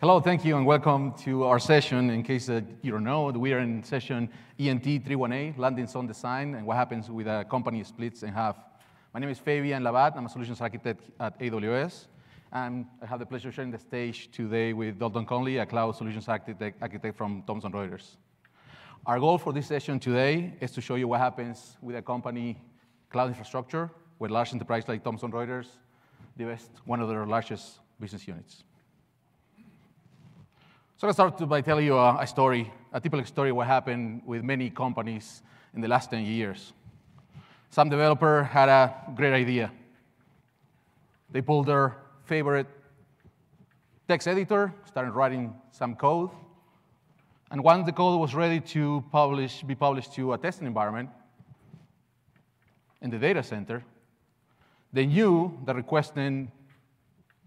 Hello, thank you, and welcome to our session. In case uh, you don't know, we are in session ENT 31A, landing zone design, and what happens with a company splits in half. My name is Fabian Labat. I'm a solutions architect at AWS, and I have the pleasure of sharing the stage today with Dalton Conley, a cloud solutions architect, architect from Thomson Reuters. Our goal for this session today is to show you what happens with a company cloud infrastructure with large enterprise like Thomson Reuters, the best, one of their largest business units. So let's start by telling you a, a story, a typical story what happened with many companies in the last 10 years. Some developer had a great idea. They pulled their favorite text editor, started writing some code, and once the code was ready to publish, be published to a testing environment in the data center, they knew that requesting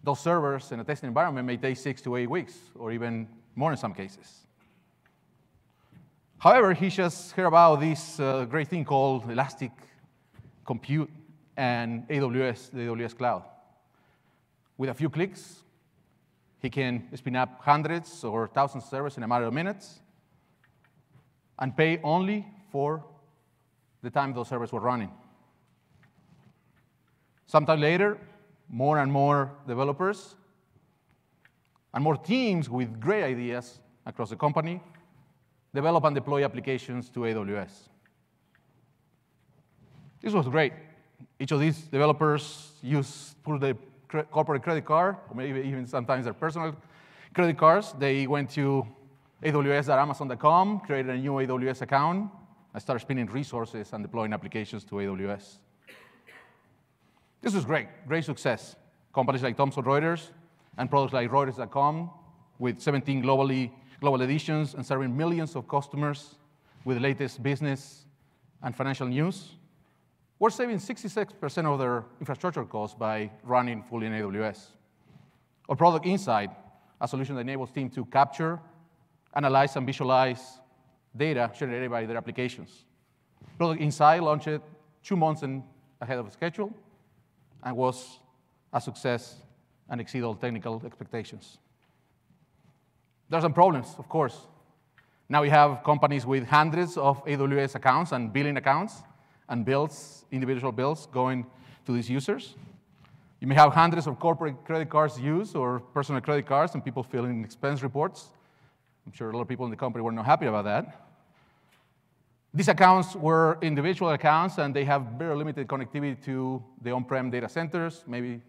those servers in a testing environment may take six to eight weeks, or even more in some cases. However, he just heard about this uh, great thing called Elastic Compute and AWS, the AWS Cloud. With a few clicks, he can spin up hundreds or thousands of servers in a matter of minutes and pay only for the time those servers were running. Sometime later, more and more developers and more teams with great ideas across the company develop and deploy applications to AWS. This was great. Each of these developers use put their corporate credit card, or maybe even sometimes their personal credit cards. They went to aws.amazon.com, created a new AWS account, and started spinning resources and deploying applications to AWS. This was great, great success. Companies like Thomson Reuters and products like Reuters.com with 17 globally, global editions and serving millions of customers with the latest business and financial news. We're saving 66% of their infrastructure costs by running fully in AWS. Or Product Insight, a solution that enables teams to capture, analyze, and visualize data generated by their applications. Product Insight launched two months ahead of schedule and was a success and exceed all technical expectations. There are some problems, of course. Now we have companies with hundreds of AWS accounts and billing accounts and bills, individual bills going to these users. You may have hundreds of corporate credit cards used or personal credit cards and people filling expense reports. I'm sure a lot of people in the company were not happy about that. These accounts were individual accounts and they have very limited connectivity to the on-prem data centers, maybe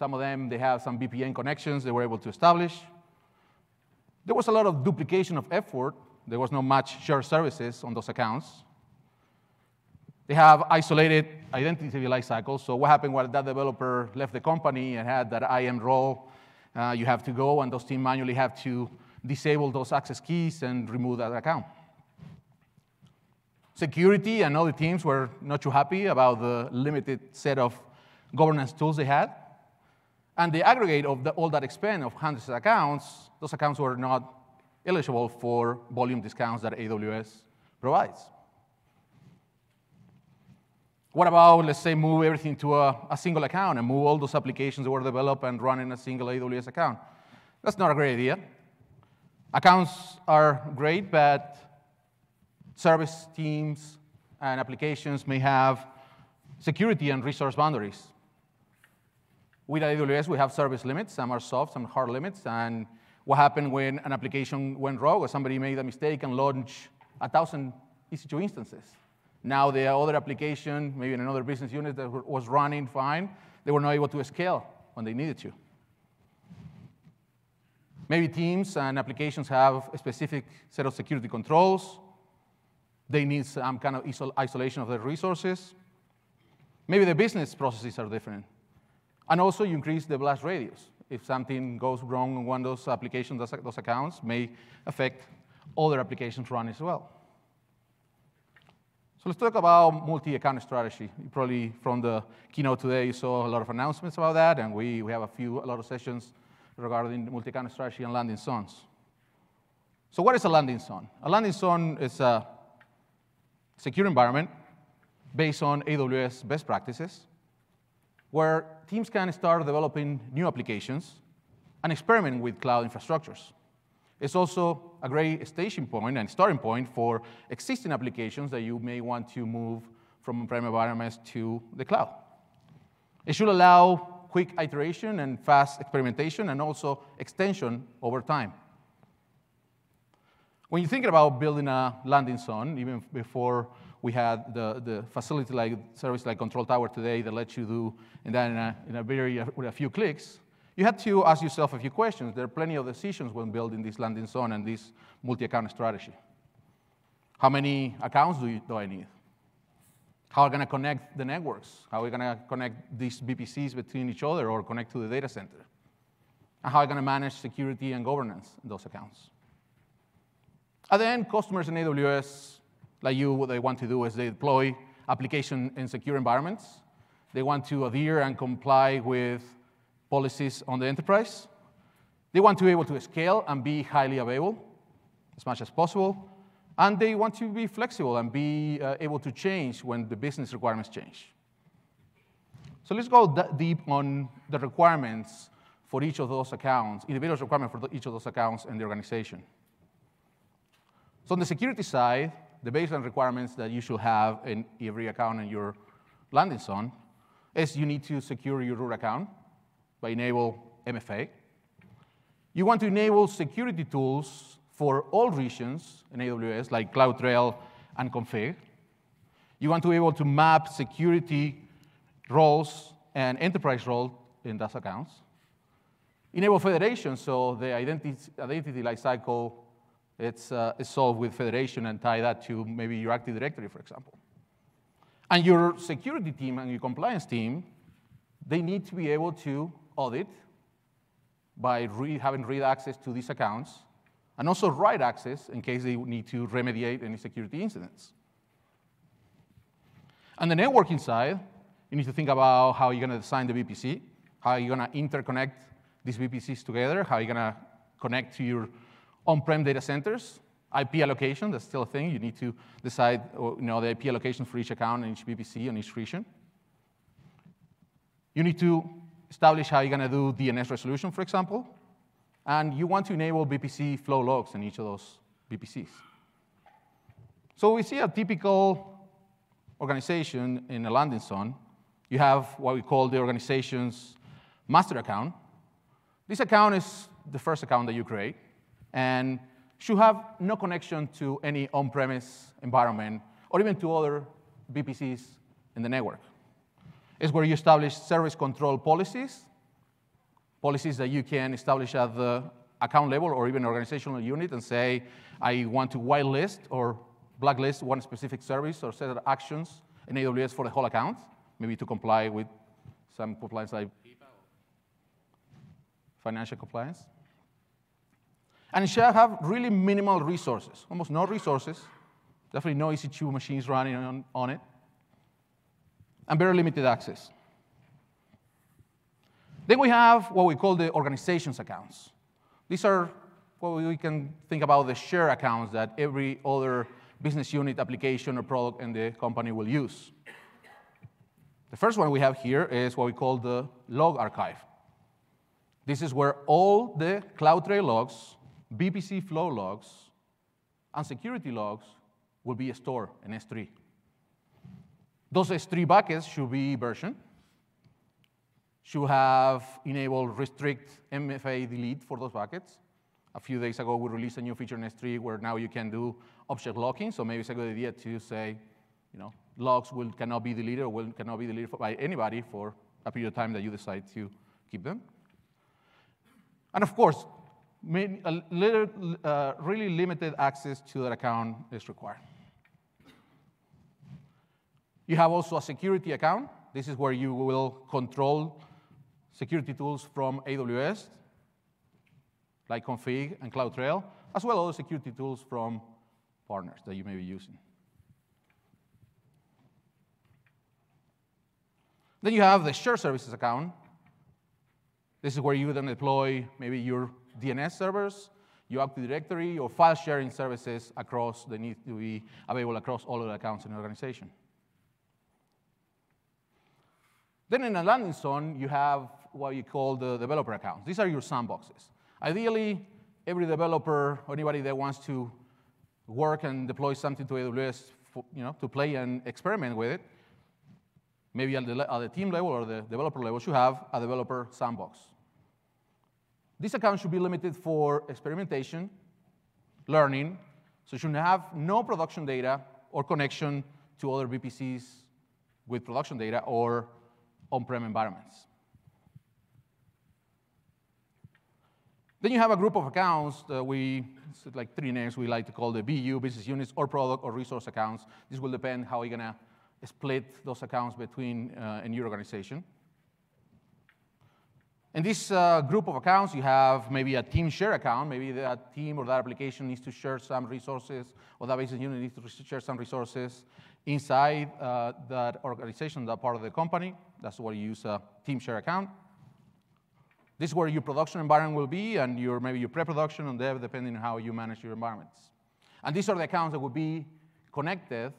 some of them, they have some VPN connections they were able to establish. There was a lot of duplication of effort. There was not much shared services on those accounts. They have isolated identity lifecycle. So what happened when that developer left the company and had that IAM role? Uh, you have to go, and those teams manually have to disable those access keys and remove that account. Security and other teams were not too happy about the limited set of governance tools they had. And the aggregate of the, all that expense of hundreds of accounts, those accounts were not eligible for volume discounts that AWS provides. What about, let's say, move everything to a, a, single account and move all those applications that were developed and run in a single AWS account? That's not a great idea. Accounts are great, but service teams and applications may have security and resource boundaries. With AWS, we have service limits. Some are soft, some hard limits. And what happened when an application went wrong or somebody made a mistake and launched a thousand EC2 instances? Now the other application, maybe in another business unit that was running fine, they were not able to scale when they needed to. Maybe teams and applications have a specific set of security controls. They need some kind of isolation of their resources. Maybe the business processes are different. And also you increase the blast radius. If something goes wrong on one of those applications, those accounts may affect other applications run as well. So let's talk about multi-account strategy. Probably from the keynote today, you saw a lot of announcements about that, and we, we have a few, a lot of sessions regarding multi-account strategy and landing zones. So what is a landing zone? A landing zone is a secure environment based on AWS best practices where teams can start developing new applications and experiment with cloud infrastructures. It's also a great staging point and starting point for existing applications that you may want to move from on-prem environments to the cloud. It should allow quick iteration and fast experimentation and also extension over time. When you think about building a landing zone, even before we had the, the facility like service like Control Tower today that lets you do and then in a, in a very uh, with a few clicks, you had to ask yourself a few questions. There are plenty of decisions when building this landing zone and this multi-account strategy. How many accounts do, you, do I need? How are we going to connect the networks? How are we going to connect these VPCs between each other or connect to the data center? And how are we going to manage security and governance in those accounts? At the end, customers in AWS, like you, what they want to do is they deploy application in secure environments. They want to adhere and comply with policies on the enterprise. They want to be able to scale and be highly available as much as possible. And they want to be flexible and be uh, able to change when the business requirements change. So let's go deep on the requirements for each of those accounts, individual requirements for each of those accounts in the organization. So on the security side, the baseline requirements that you should have in every account in your landing zone is you need to secure your root account by enable MFA. You want to enable security tools for all regions in AWS, like CloudTrail and Config. You want to be able to map security roles and enterprise role in those accounts. Enable federation, so the identity, identity lifecycle it's, uh, it's solved with federation and tie that to maybe your Active Directory, for example. And your security team and your compliance team, they need to be able to audit by having read access to these accounts and also write access in case they need to remediate any security incidents. On the networking side, you need to think about how you're going to design the VPC, how you're going to interconnect these VPCs together, how you're going to connect to your on-prem data centers, IP allocation, that's still a thing. You need to decide uh, you know, the IP allocation for each account and each VPC and each region. You need to establish how you're going to do DNS resolution, for example. And you want to enable VPC flow logs in each of those VPCs. So we see a typical organization in a landing zone. You have what we call the organization's master account. This account is the first account that you create and should have no connection to any on-premise environment or even to other VPCs in the network. It's where you establish service control policies, policies that you can establish at the account level or even organizational unit and say, I want to whitelist or blacklist one specific service or set of actions in AWS for the whole account, maybe to comply with some compliance like financial compliance. And should have really minimal resources, almost no resources, definitely no EC2 machines running on, on it, and very limited access. Then we have what we call the organizations accounts. These are what we can think about the share accounts that every other business unit, application, or product in the company will use. The first one we have here is what we call the log archive. This is where all the CloudTrail logs VPC flow logs and security logs will be stored in S3. Those S3 buckets should be version, should have enabled restrict MFA delete for those buckets. A few days ago, we released a new feature in S3 where now you can do object locking. So maybe it's a good idea to say, you know, logs will, cannot be deleted or will, cannot be deleted by anybody for a period of time that you decide to keep them. And of course, a little, uh, really limited access to that account is required. You have also a security account. This is where you will control security tools from AWS, like Config and CloudTrail, as well as other security tools from partners that you may be using. Then you have the shared services account. This is where you then deploy maybe your DNS servers, your Active Directory, or file sharing services across the need to be available across all of the accounts in the organization. Then in a landing zone, you have what you call the developer accounts. These are your sandboxes. Ideally, every developer or anybody that wants to work and deploy something to AWS, for, you know, to play and experiment with it, maybe at the, at the team level or the developer level, should have a developer sandbox. This account should be limited for experimentation, learning, so you should have no production data or connection to other VPCs with production data or on-prem environments. Then you have a group of accounts that we, like three names we like to call the BU, business units, or product or resource accounts. This will depend how you're gonna split those accounts between uh, in your organization. In this uh, group of accounts, you have maybe a team share account. Maybe that team or that application needs to share some resources, or that business unit needs to share some resources inside uh, that organization, that part of the company. That's why you use a team share account. This is where your production environment will be, and your maybe your pre-production and dev, depending on how you manage your environments. And these are the accounts that will be connected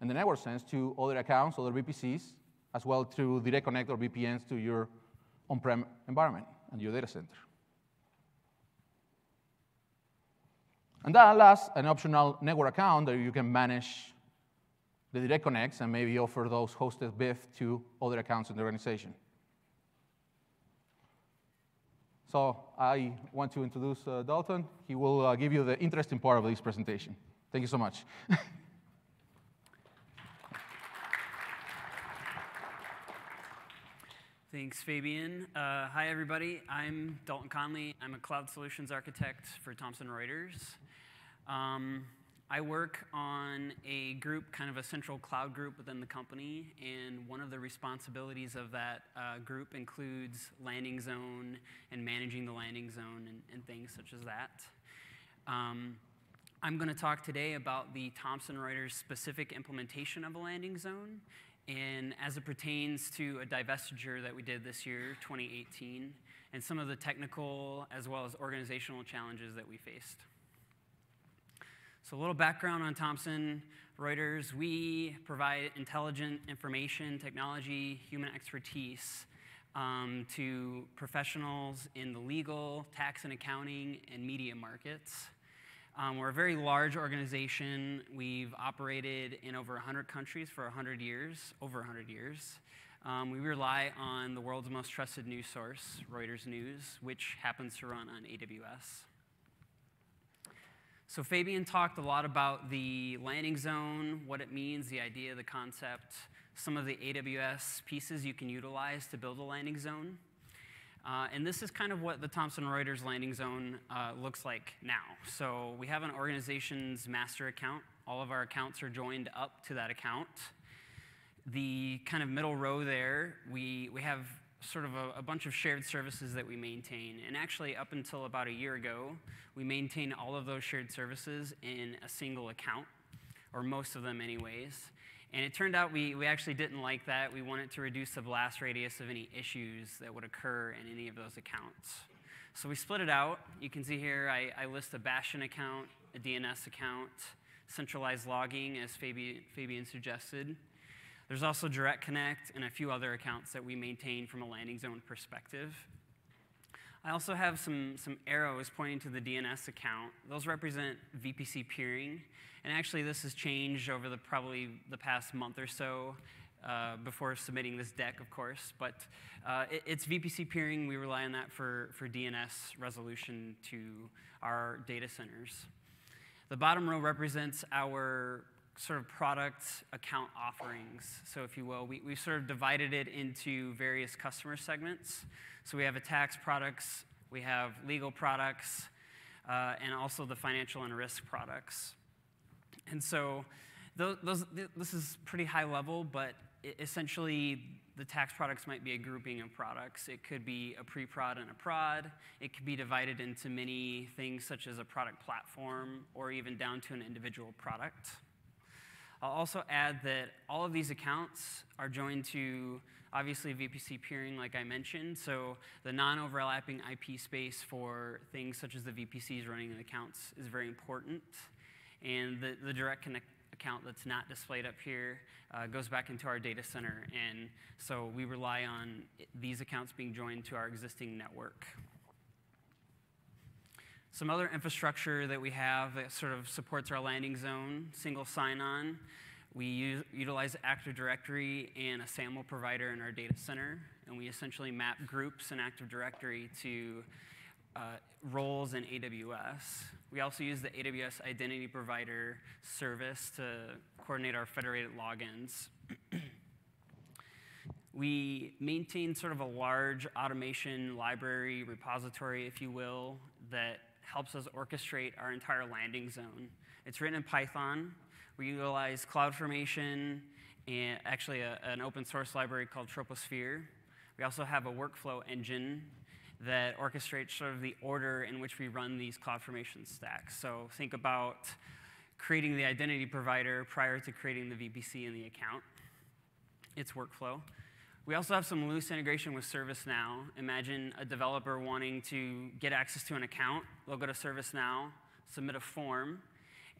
in the network sends to other accounts, other VPCs, as well through direct connect or VPNs to your on-prem environment and your data center. And that allows an optional network account that you can manage the direct connects and maybe offer those hosted VIF to other accounts in the organization. So I want to introduce uh, Dalton. He will uh, give you the interesting part of this presentation. Thank you so much. Thanks, Fabian. Uh, hi, everybody. I'm Dalton Conley. I'm a cloud solutions architect for Thomson Reuters. Um, I work on a group, kind of a central cloud group within the company, and one of the responsibilities of that uh, group includes landing zone and managing the landing zone and, and things such as that. Um, I'm going to talk today about the Thomson Reuters specific implementation of a landing zone and as it pertains to a divestiture that we did this year, 2018, and some of the technical as well as organizational challenges that we faced. So, a little background on Thomson Reuters. We provide intelligent information, technology, human expertise um, to professionals in the legal, tax and accounting, and media markets. Um, we're a very large organization. We've operated in over 100 countries for 100 years, over 100 years. Um, we rely on the world's most trusted news source, Reuters News, which happens to run on AWS. So, Fabian talked a lot about the landing zone, what it means, the idea, the concept, some of the AWS pieces you can utilize to build a landing zone. Uh, and this is kind of what the Thomson Reuters landing zone uh, looks like now. So we have an organization's master account. All of our accounts are joined up to that account. The kind of middle row there, we, we have sort of a, a, bunch of shared services that we maintain. And actually, up until about a year ago, we maintained all of those shared services in a single account, or most of them, anyways. And it turned out we, we actually didn't like that. We wanted to reduce the blast radius of any issues that would occur in any of those accounts. So we split it out. You can see here I, I list a Bastion account, a DNS account, centralized logging, as Fabian, Fabian suggested. There's also Direct Connect and a few other accounts that we maintain from a landing zone perspective. I also have some, some arrows pointing to the DNS account. Those represent VPC peering. And actually, this has changed over the probably the past month or so uh, before submitting this deck, of course. But uh, it, it's VPC peering. We rely on that for, for DNS resolution to our data centers. The bottom row represents our sort of product account offerings. So, if you will, we, we sort of divided it into various customer segments. So, we have a tax products, we have legal products, uh, and also the financial and risk products. And so those, those, this is pretty high level, but essentially the tax products might be a grouping of products. It could be a pre-prod and a prod. It could be divided into many things such as a product platform or even down to an individual product. I'll also add that all of these accounts are joined to obviously VPC peering, like I mentioned. So the non-overlapping IP space for things such as the VPCs running in accounts is very important and the, the direct connect, account that's not displayed up here uh, goes back into our data center. And so we rely on these accounts being joined to our existing network. Some other infrastructure that we have that sort of supports our landing zone, single sign-on. We utilize Active Directory and a SAML provider in our data center, and we essentially map groups in Active Directory to uh, roles in AWS. We also use the AWS Identity Provider service to coordinate our federated logins. we maintain sort of a large automation library repository, if you will, that helps us orchestrate our entire landing zone. It's written in Python. We utilize CloudFormation and actually a, an open source library called Troposphere. We also have a workflow engine that orchestrates sort of the order in which we run these CloudFormation stacks. So think about creating the identity provider prior to creating the VPC in the account. It's workflow. We also have some loose integration with ServiceNow. Imagine a developer wanting to get access to an account. They'll go to ServiceNow, submit a form,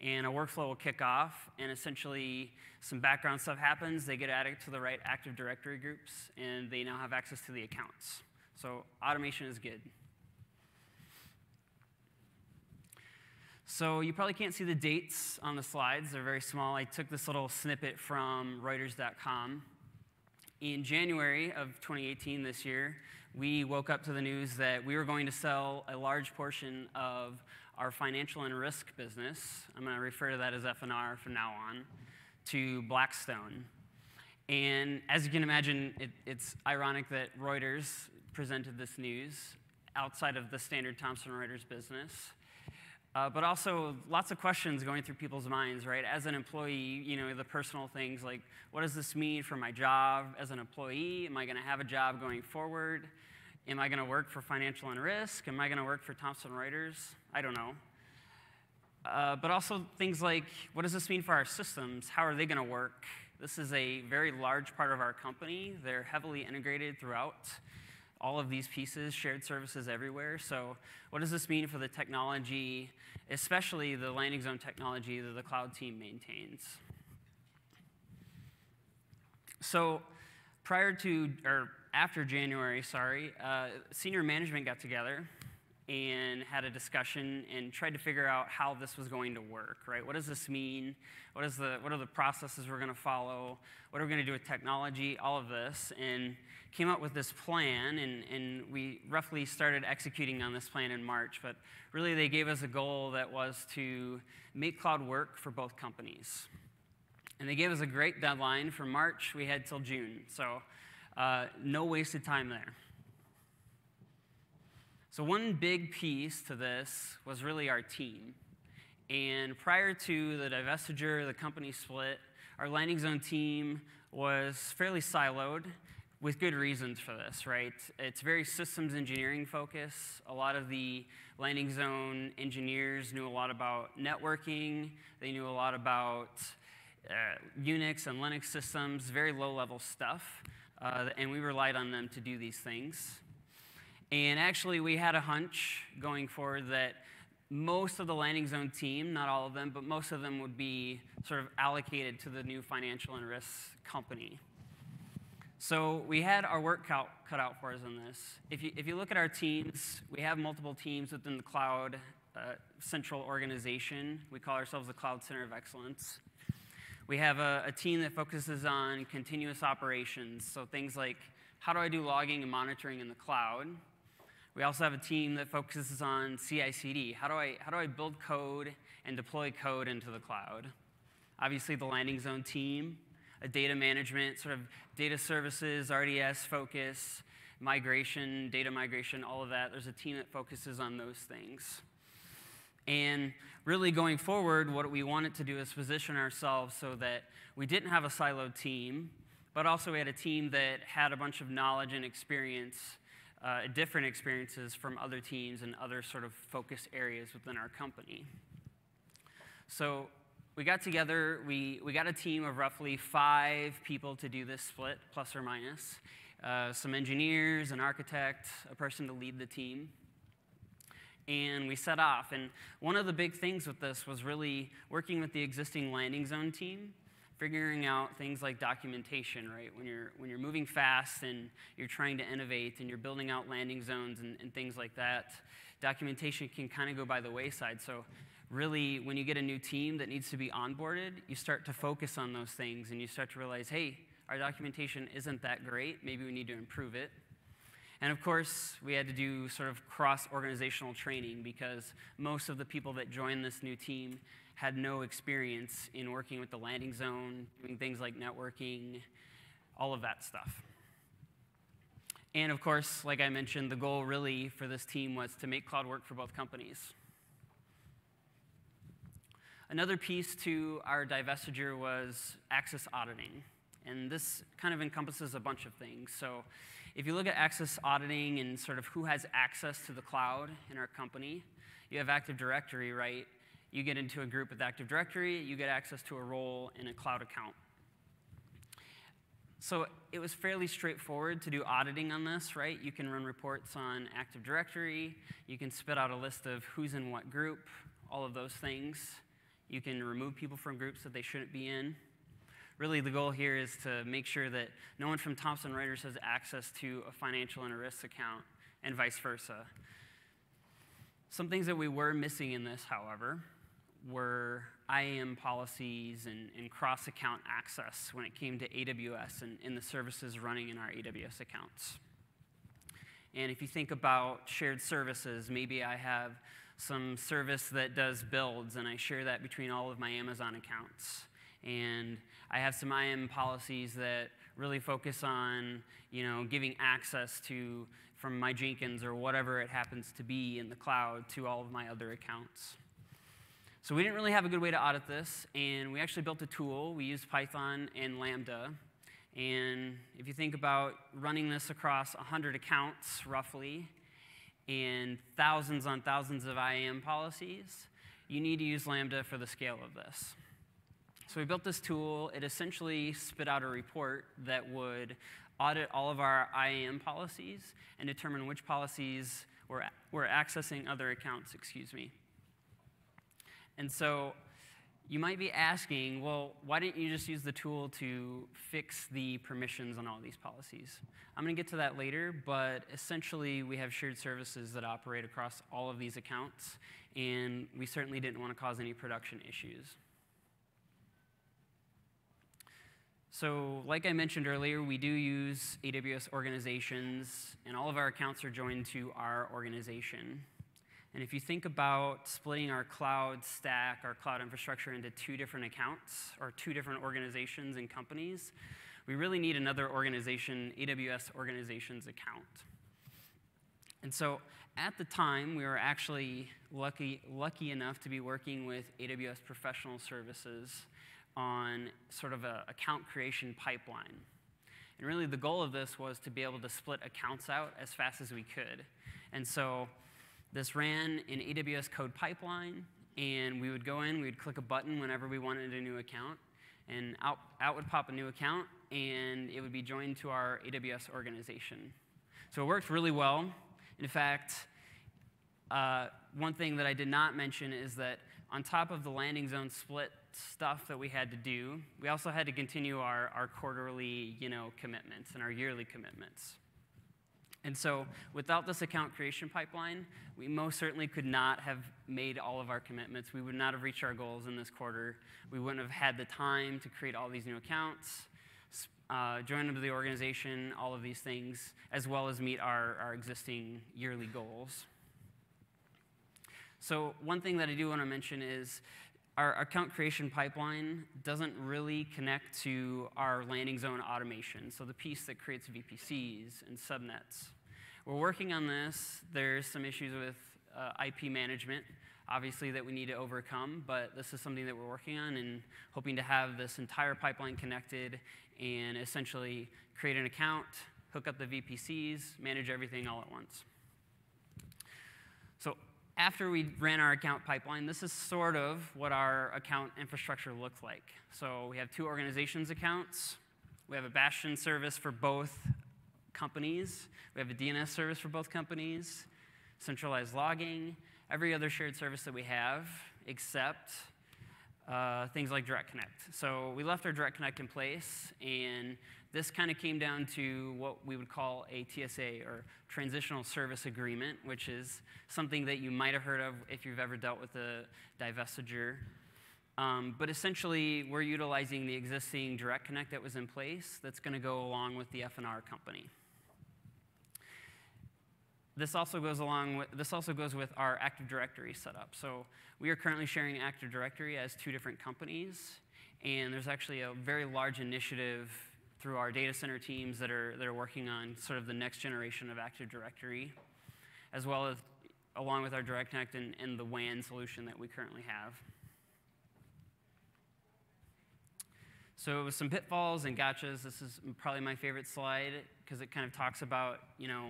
and a workflow will kick off, and essentially some background stuff happens. They get added to the right Active Directory groups, and they now have access to the accounts. So automation is good. So you probably can't see the dates on the slides. They're very small. I took this little snippet from Reuters.com. In January of 2018, this year, we woke up to the news that we were going to sell a large portion of our financial and risk business. I'm going to refer to that as F&R from now on to Blackstone. And as you can imagine, it, it's ironic that Reuters presented this news outside of the standard Thomson Reuters business. Uh, but also lots of questions going through people's minds, right? As an employee, you know, the personal things like, what does this mean for my job as an employee? Am I going to have a job going forward? Am I going to work for Financial and Risk? Am I going to work for Thomson Reuters? I don't know. Uh, but also things like, what does this mean for our systems? How are they going to work? This is a very large part of our company. They're heavily integrated throughout all of these pieces, shared services everywhere. So, what does this mean for the technology, especially the landing zone technology that the cloud team maintains? So, prior to, or after January, sorry, uh, senior management got together and had a discussion and tried to figure out how this was going to work, right? What does this mean? What, is the, what are the processes we're going to follow? What are we going to do with technology? All of this. And came up with this plan, and, and we roughly started executing on this plan in March. But really, they gave us a goal that was to make cloud work for both companies. And they gave us a great deadline. For March, we had till June. So uh, no wasted time there. So, one big piece to this was really our team. And prior to the divestiture, the company split, our landing zone team was fairly siloed with good reasons for this, right? It's very systems engineering focus. A lot of the landing zone engineers knew a lot about networking, they knew a lot about uh, Unix and Linux systems, very low level stuff. Uh, and we relied on them to do these things. And actually, we had a hunch going forward that most of the landing zone team, not all of them, but most of them would be sort of allocated to the new financial and risk company. So we had our work cut, out for us in this. If you, if you look at our teams, we have multiple teams within the cloud uh, central organization. We call ourselves the Cloud Center of Excellence. We have a, a team that focuses on continuous operations, so things like how do I do logging and monitoring in the cloud? We also have a team that focuses on CI/CD. How do I how do I build code and deploy code into the cloud? Obviously, the landing zone team a data management, sort of data services, RDS focus, migration, data migration, all of that. There's a team that focuses on those things. And really going forward, what we wanted to do is position ourselves so that we didn't have a siloed team, but also we had a team that had a bunch of knowledge and experience, uh, different experiences from other teams and other sort of focus areas within our company. So we got together, we, we got a team of roughly five people to do this split, plus or minus. Uh, some engineers, an architect, a person to lead the team. and we set off. And one of the big things with this was really working with the existing landing zone team, figuring out things like documentation, right? When you're, when you're moving fast and you're trying to innovate and you're building out landing zones and, and things like that, documentation can kind of go by the wayside. So really, when you get a new team that needs to be onboarded, you start to focus on those things and you start to realize, hey, our documentation isn't that great. Maybe we need to improve it. And of course, we had to do sort of cross organizational training because most of the people that joined this new team had no experience in working with the landing zone, doing things like networking, all of that stuff. And of course, like I mentioned, the goal really for this team was to make cloud work for both companies. Another piece to our divestiture was access auditing. And this kind of encompasses a bunch of things. So if you look at access auditing and sort of who has access to the cloud in our company, you have Active Directory, right? You get into a group with Active Directory, you get access to a role in a cloud account. So it was fairly straightforward to do auditing on this, right? You can run reports on Active Directory, you can spit out a list of who's in what group, all of those things. You can remove people from groups that they shouldn't be in really the goal here is to make sure that no one from Thomson Reuters has access to a financial and a risk account, and vice versa. Some things that we were missing in this, however, were IAM policies and, and cross account access when it came to AWS and, and the services running in our AWS accounts. And if you think about shared services, maybe I have some service that does builds and I share that between all of my Amazon accounts. And I have some IAM policies that really focus on, you know, giving access to from my Jenkins or whatever it happens to be in the cloud to all of my other accounts. So we didn't really have a good way to audit this, and we actually built a tool. We used Python and Lambda. And if you think about running this across 100 accounts, roughly, and thousands on thousands of IAM policies, you need to use Lambda for the scale of this. So we built this tool. It essentially spit out a report that would audit all of our IAM policies and determine which policies were, were accessing other accounts, excuse me. And so you might be asking, well, why didn't you just use the tool to fix the permissions on all these policies? I'm going to get to that later, but essentially we have shared services that operate across all of these accounts, and we certainly didn't want to cause any production issues. So, like I mentioned earlier, we do use AWS organizations, and all of our accounts are joined to our organization. And if you think about splitting our cloud stack, our cloud infrastructure into two different accounts or two different organizations and companies, we really need another organization, AWS organizations account. And so at the time, we were actually lucky, lucky enough to be working with AWS professional services on sort of an account creation pipeline. And really, the goal of this was to be able to split accounts out as fast as we could. And so this ran in AWS CodePipeline, and we would go in, we would click a button whenever we wanted a new account, and out, out would pop a new account, and it would be joined to our AWS organization. So it worked really well. In fact, uh, one thing that I did not mention is that on top of the landing zone split stuff that we had to do, we also had to continue our, our quarterly you know, commitments and our yearly commitments. And so, without this account creation pipeline, we most certainly could not have made all of our commitments. We would not have reached our goals in this quarter. We wouldn't have had the time to create all these new accounts, uh, join into the organization, all of these things, as well as meet our, our existing yearly goals. So, one thing that I do want to mention is our account creation pipeline doesn't really connect to our landing zone automation, so the piece that creates VPCs and subnets. We're working on this. There's some issues with uh, IP management, obviously, that we need to overcome, but this is something that we're working on and hoping to have this entire pipeline connected and essentially create an account, hook up the VPCs, manage everything all at once. So after we ran our account pipeline, this is sort of what our account infrastructure looked like. So we have two organizations accounts. We have a Bastion service for both companies. We have a DNS service for both companies, centralized logging, every other shared service that we have except uh, things like Direct Connect. So we left our Direct Connect in place, and this kind of came down to what we would call a TSA or Transitional Service Agreement, which is something that you might have heard of if you've ever dealt with a divestiture. Um, but essentially, we're utilizing the existing Direct Connect that was in place that's going to go along with the F&R company. This also goes along with, this also goes with our Active Directory setup. So we are currently sharing Active Directory as two different companies, and there's actually a very large initiative through our data center teams that are, that are working on sort of the next generation of Active Directory, as well as along with our Direct Connect and, and the WAN solution that we currently have. So with some pitfalls and gotchas. This is probably my favorite slide because it kind of talks about, you know,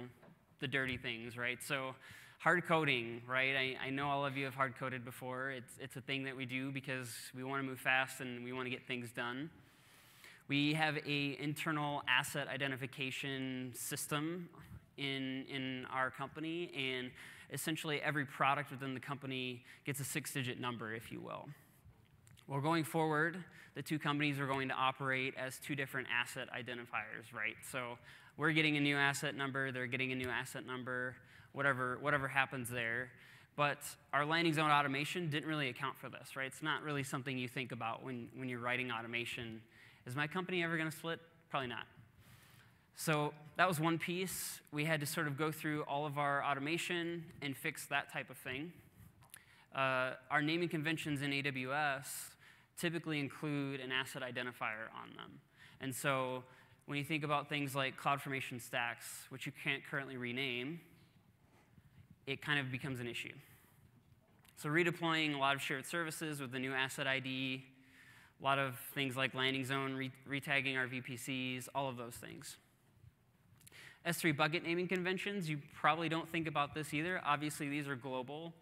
the dirty things, right? So hard coding, right? I, I know all of you have hard coded before. It's, it's a thing that we do because we want to move fast and we want to get things done. We have a internal asset identification system in, in our company, and essentially every product within the company gets a six-digit number, if you will. Well, going forward, the two companies are going to operate as two different asset identifiers, right? So we're getting a new asset number, they're getting a new asset number, whatever, whatever happens there. But our landing zone automation didn't really account for this, right? It's not really something you think about when, when you're writing automation is my company ever going to split? Probably not. So that was one piece. We had to sort of go through all of our automation and fix that type of thing. Uh, our naming conventions in AWS typically include an asset identifier on them. And so when you think about things like CloudFormation stacks, which you can't currently rename, it kind of becomes an issue. So redeploying a lot of shared services with the new asset ID a lot of things like landing zone, re retagging our VPCs, all of those things. S3 bucket naming conventions, you probably don't think about this either. Obviously, these are global.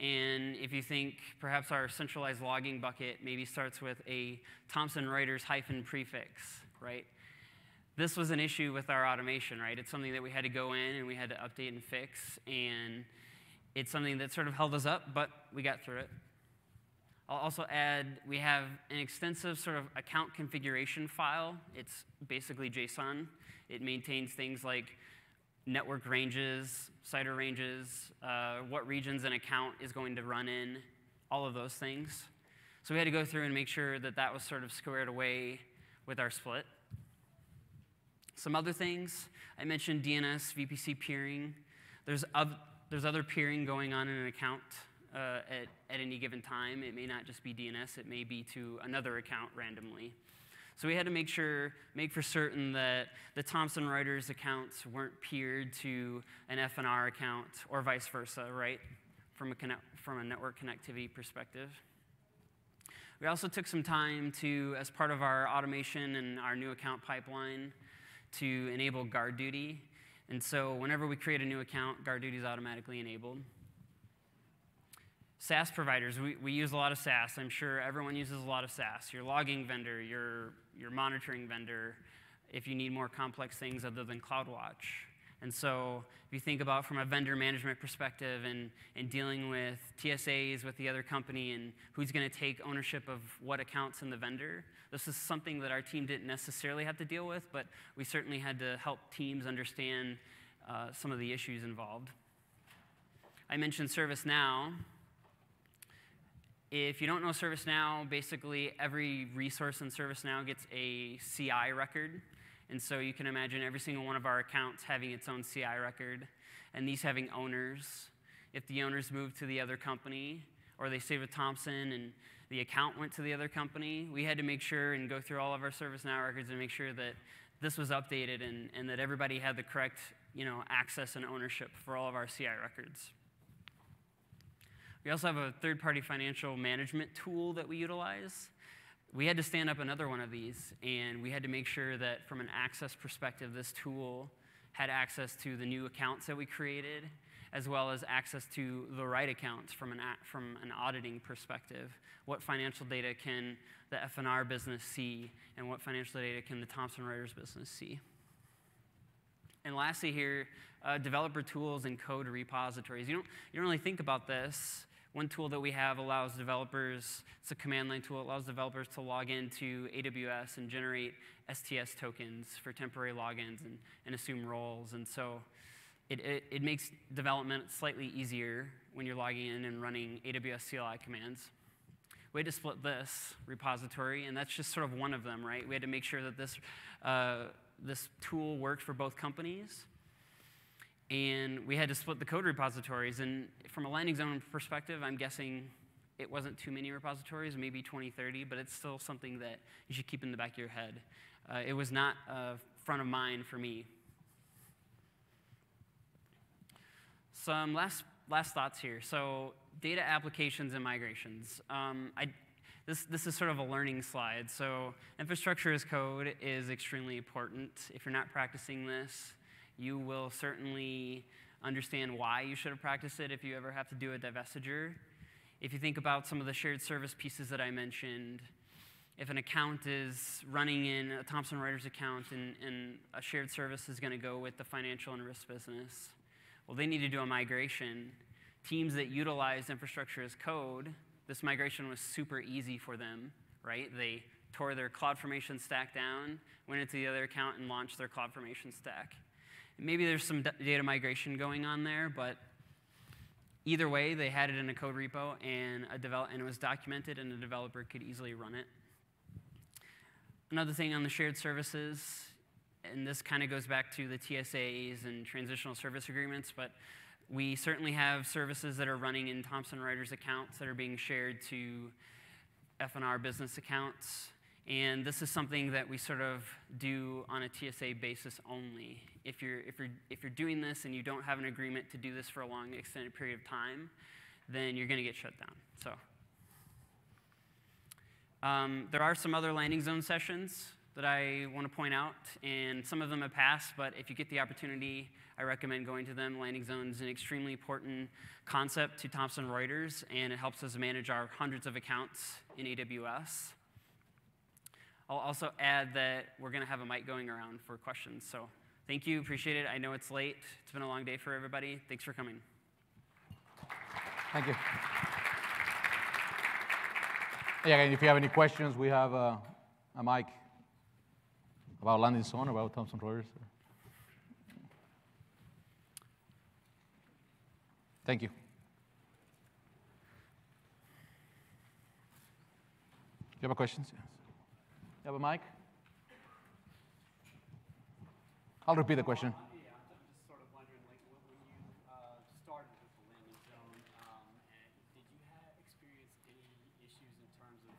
And if you think perhaps our centralized logging bucket maybe starts with a Thomson Reuters hyphen prefix, right? This was an issue with our automation, right? It's something that we had to go in and we had to update and fix. And it's something that sort of held us up, but we got through it. I'll also add, we have an extensive sort of account configuration file. It's basically JSON. It maintains things like network ranges, CIDR ranges, uh, what regions an account is going to run in, all of those things. So we had to go through and make sure that that was sort of squared away with our split. Some other things, I mentioned DNS, VPC peering. There's, there's other peering going on in an account uh, at, at any given time. It may not just be DNS, it may be to another account randomly. So we had to make sure, make for certain that the Thomson Reuters accounts weren't peered to an FNR account or vice versa, right? From a, connect, from a network connectivity perspective. We also took some time to, as part of our automation and our new account pipeline, to enable GuardDuty. And so whenever we create a new account, GuardDuty is automatically enabled. SaaS providers, we, we use a lot of SaaS. I'm sure everyone uses a lot of SaaS. Your logging vendor, your, your monitoring vendor, if you need more complex things other than CloudWatch. And so if you think about from a vendor management perspective and, and dealing with TSAs with the other company and who's going to take ownership of what accounts in the vendor, this is something that our team didn't necessarily have to deal with, but we certainly had to help teams understand uh, some of the issues involved. I mentioned ServiceNow. If you don't know ServiceNow, basically every resource in ServiceNow gets a CI record. And so you can imagine every single one of our accounts having its own CI record, and these having owners. If the owners move to the other company, or they stayed with Thomson and the account went to the other company, we had to make sure and go through all of our ServiceNow records and make sure that this was updated and, and that everybody had the correct you know, access and ownership for all of our CI records. We also have a third party financial management tool that we utilize. We had to stand up another one of these, and we had to make sure that from an access perspective, this tool had access to the new accounts that we created, as well as access to the right accounts from an, from an auditing perspective. What financial data can the FNR business see, and what financial data can the Thomson Reuters business see? and lastly here, uh, developer tools and code repositories. You don't, you don't really think about this. One tool that we have allows developers, it's a command line tool, allows developers to log into AWS and generate STS tokens for temporary logins and, and assume roles. And so it, it, it makes development slightly easier when you're logging in and running AWS CLI commands. We had to split this repository, and that's just sort of one of them, right? We had to make sure that this, uh, this tool worked for both companies and we had to split the code repositories. And from a landing zone perspective, I'm guessing it wasn't too many repositories, maybe 20, 30, but it's still something that you should keep in the back of your head. Uh, it was not front of mind for me. Some last, last thoughts here. So data applications and migrations. Um, I, this, this is sort of a learning slide. So infrastructure as code is extremely important. If you're not practicing this, you will certainly understand why you should have practiced it if you ever have to do a divestiture. If you think about some of the shared service pieces that I mentioned, if an account is running in a Thomson Reuters account and, and a shared service is going to go with the financial and risk business, well, they need to do a migration. Teams that utilize infrastructure as code, this migration was super easy for them, right? They tore their CloudFormation stack down, went into the other account, and launched their CloudFormation stack. Maybe there's some data migration going on there, but either way, they had it in a code repo and, a develop- and it was documented, and a developer could easily run it. Another thing on the shared services, and this kind of goes back to the TSAs and transitional service agreements, but we certainly have services that are running in Thomson Reuters accounts that are being shared to F&R business accounts. And this is something that we sort of do on a TSA basis only. If you're, if, you're, if you're doing this and you don't have an agreement to do this for a long extended period of time, then you're going to get shut down. So um, there are some other landing zone sessions that I want to point out, and some of them have passed, but if you get the opportunity, I recommend going to them. Landing zone is an extremely important concept to Thomson Reuters, and it helps us manage our hundreds of accounts in AWS. I'll also add that we're going to have a mic going around for questions. So thank you, appreciate it. I know it's late. It's been a long day for everybody. Thanks for coming. Thank you. Yeah, and if you have any questions, we have a mic about landing zone, about Thomson Reuters. Thank you. Do you have a question? Yes. You have a mic? I'll repeat the question. Yeah, I'm just sort of wondering, like, when you uh, started with the landing zone, um, did you have experience any issues in terms of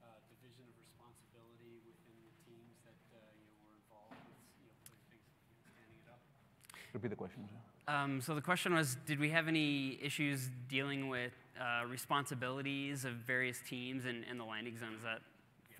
uh, division of responsibility within the teams that uh, you know were involved with you know putting things, you know, standing it up? Repeat the question. Um, so the question was, did we have any issues dealing with uh, responsibilities of various teams in, in the landing zone? Is that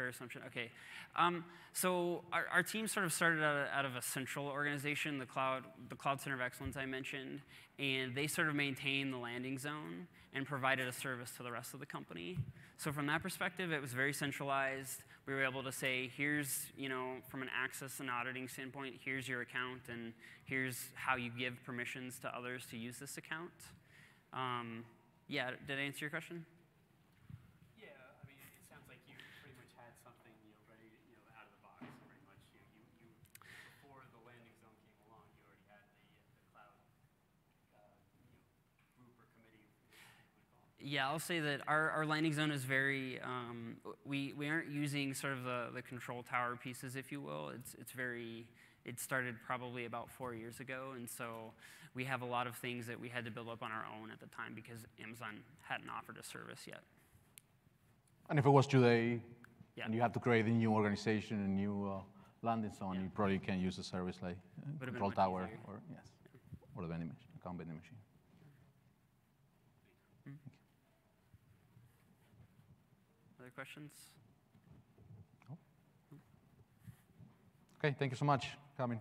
fair assumption? Okay. Um, so our, our, team sort of started out of, out of, a central organization, the Cloud, the Cloud Center of Excellence I mentioned, and they sort of maintained the landing zone and provided a service to the rest of the company. So from that perspective, it was very centralized. We were able to say, here's, you know, from an access and auditing standpoint, here's your account, and here's how you give permissions to others to use this account. Um, yeah, did I answer your question? Yeah, I'll say that our, our landing zone is very, um, we, we aren't using sort of the, the control tower pieces, if you will. It's, it's very, it started probably about four years ago, and so we have a lot of things that we had to build up on our own at the time because Amazon hadn't offered a service yet. And if it was today, yeah. and you have to create a new organization, a new uh, landing zone, yeah. you probably can use a service like uh, control tower easier. or yes, yeah. or the vending machine, account vending machine. Other questions? Okay, thank you so much coming.